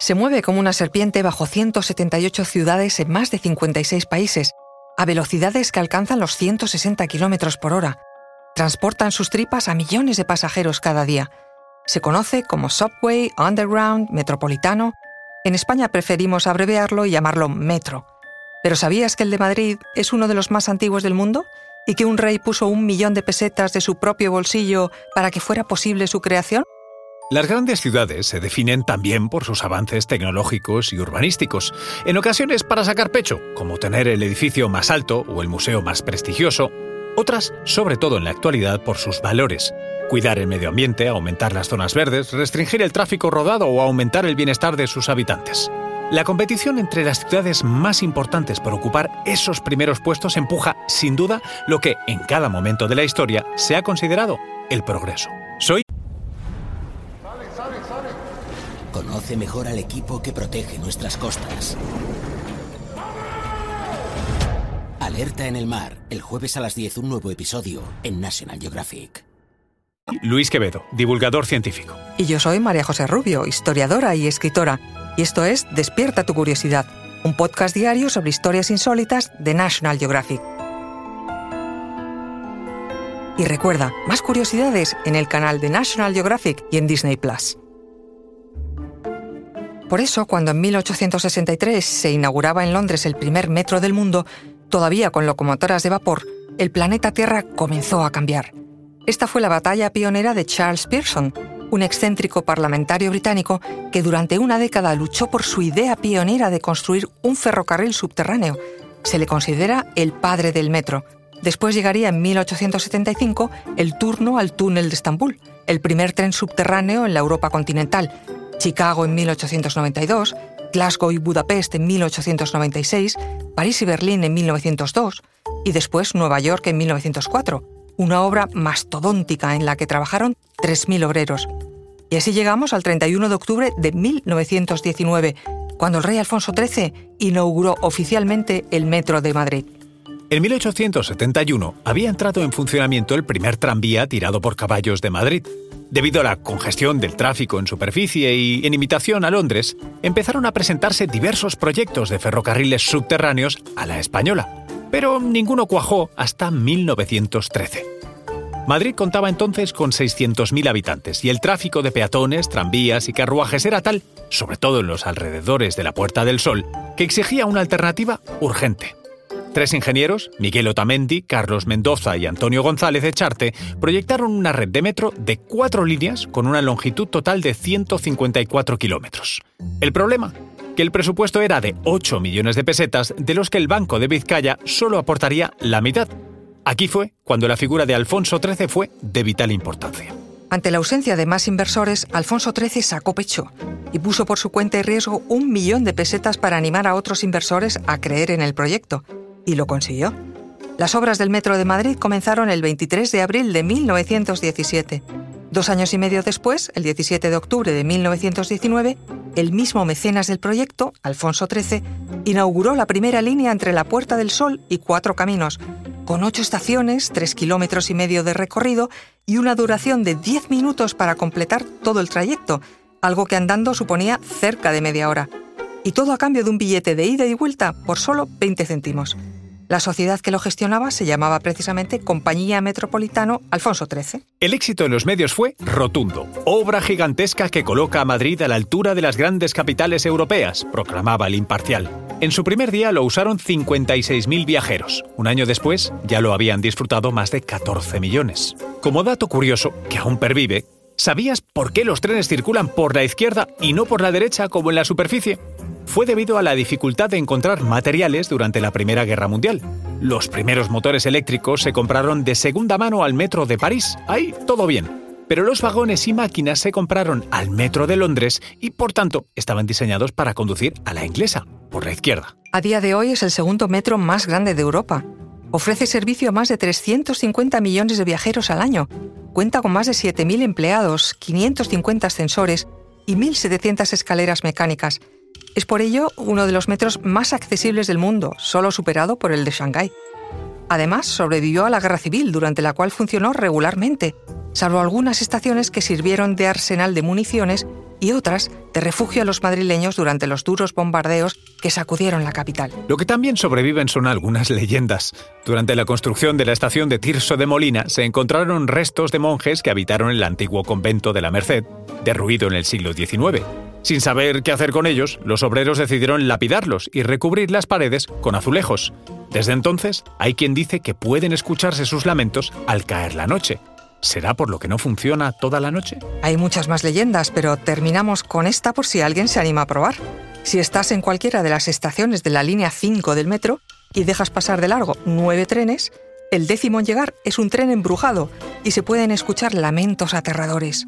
Se mueve como una serpiente bajo 178 ciudades en más de 56 países, a velocidades que alcanzan los 160 km por hora. Transporta en sus tripas a millones de pasajeros cada día. Se conoce como Subway, Underground, Metropolitano. En España preferimos abreviarlo y llamarlo Metro. Pero ¿sabías que el de Madrid es uno de los más antiguos del mundo? ¿Y que un rey puso un millón de pesetas de su propio bolsillo para que fuera posible su creación? Las grandes ciudades se definen también por sus avances tecnológicos y urbanísticos, en ocasiones para sacar pecho, como tener el edificio más alto o el museo más prestigioso, otras, sobre todo en la actualidad, por sus valores, cuidar el medio ambiente, aumentar las zonas verdes, restringir el tráfico rodado o aumentar el bienestar de sus habitantes. La competición entre las ciudades más importantes por ocupar esos primeros puestos empuja, sin duda, lo que, en cada momento de la historia, se ha considerado el progreso. Soy Conoce mejor al equipo que protege nuestras costas. Alerta en el mar, el jueves a las 10 un nuevo episodio en National Geographic. Luis Quevedo, divulgador científico. Y yo soy María José Rubio, historiadora y escritora. Y esto es Despierta tu curiosidad, un podcast diario sobre historias insólitas de National Geographic. Y recuerda, más curiosidades en el canal de National Geographic y en Disney Plus. Por eso, cuando en 1863 se inauguraba en Londres el primer metro del mundo, todavía con locomotoras de vapor, el planeta Tierra comenzó a cambiar. Esta fue la batalla pionera de Charles Pearson, un excéntrico parlamentario británico que durante una década luchó por su idea pionera de construir un ferrocarril subterráneo. Se le considera el padre del metro. Después llegaría en 1875 el turno al túnel de Estambul, el primer tren subterráneo en la Europa continental, Chicago en 1892, Glasgow y Budapest en 1896, París y Berlín en 1902 y después Nueva York en 1904, una obra mastodóntica en la que trabajaron 3.000 obreros. Y así llegamos al 31 de octubre de 1919, cuando el rey Alfonso XIII inauguró oficialmente el Metro de Madrid. En 1871 había entrado en funcionamiento el primer tranvía tirado por caballos de Madrid. Debido a la congestión del tráfico en superficie y en imitación a Londres, empezaron a presentarse diversos proyectos de ferrocarriles subterráneos a la española, pero ninguno cuajó hasta 1913. Madrid contaba entonces con 600.000 habitantes y el tráfico de peatones, tranvías y carruajes era tal, sobre todo en los alrededores de la Puerta del Sol, que exigía una alternativa urgente. Tres ingenieros, Miguel Otamendi, Carlos Mendoza y Antonio González Echarte, proyectaron una red de metro de cuatro líneas con una longitud total de 154 kilómetros. El problema, que el presupuesto era de 8 millones de pesetas, de los que el Banco de Vizcaya solo aportaría la mitad. Aquí fue cuando la figura de Alfonso XIII fue de vital importancia. Ante la ausencia de más inversores, Alfonso XIII sacó pecho y puso por su cuenta y riesgo un millón de pesetas para animar a otros inversores a creer en el proyecto y lo consiguió. Las obras del Metro de Madrid comenzaron el 23 de abril de 1917. Dos años y medio después, el 17 de octubre de 1919, el mismo mecenas del proyecto, Alfonso XIII, inauguró la primera línea entre la Puerta del Sol y Cuatro Caminos, con ocho estaciones, tres kilómetros y medio de recorrido y una duración de diez minutos para completar todo el trayecto, algo que andando suponía cerca de media hora. Y todo a cambio de un billete de ida y vuelta por solo 20 céntimos. La sociedad que lo gestionaba se llamaba precisamente Compañía Metropolitano Alfonso XIII. El éxito en los medios fue rotundo. Obra gigantesca que coloca a Madrid a la altura de las grandes capitales europeas, proclamaba el imparcial. En su primer día lo usaron 56.000 viajeros. Un año después ya lo habían disfrutado más de 14 millones. Como dato curioso, que aún pervive, ¿sabías por qué los trenes circulan por la izquierda y no por la derecha como en la superficie? Fue debido a la dificultad de encontrar materiales durante la Primera Guerra Mundial. Los primeros motores eléctricos se compraron de segunda mano al metro de París. Ahí todo bien. Pero los vagones y máquinas se compraron al metro de Londres y por tanto estaban diseñados para conducir a la inglesa, por la izquierda. A día de hoy es el segundo metro más grande de Europa. Ofrece servicio a más de 350 millones de viajeros al año. Cuenta con más de 7.000 empleados, 550 ascensores y 1.700 escaleras mecánicas es por ello uno de los metros más accesibles del mundo, solo superado por el de Shanghái. Además, sobrevivió a la guerra civil, durante la cual funcionó regularmente, salvo algunas estaciones que sirvieron de arsenal de municiones y otras de refugio a los madrileños durante los duros bombardeos que sacudieron la capital. Lo que también sobreviven son algunas leyendas. Durante la construcción de la estación de Tirso de Molina se encontraron restos de monjes que habitaron el antiguo convento de la Merced, derruido en el siglo XIX. Sin saber qué hacer con ellos, los obreros decidieron lapidarlos y recubrir las paredes con azulejos. Desde entonces, hay quien dice que pueden escucharse sus lamentos al caer la noche. ¿Será por lo que no funciona toda la noche? Hay muchas más leyendas, pero terminamos con esta por si alguien se anima a probar. Si estás en cualquiera de las estaciones de la línea 5 del metro y dejas pasar de largo nueve trenes, el décimo en llegar es un tren embrujado y se pueden escuchar lamentos aterradores.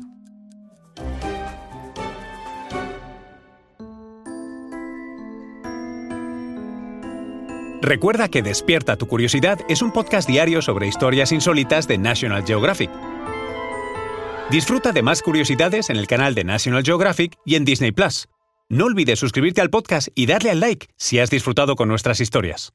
Recuerda que Despierta tu Curiosidad es un podcast diario sobre historias insólitas de National Geographic. Disfruta de más curiosidades en el canal de National Geographic y en Disney Plus. No olvides suscribirte al podcast y darle al like si has disfrutado con nuestras historias.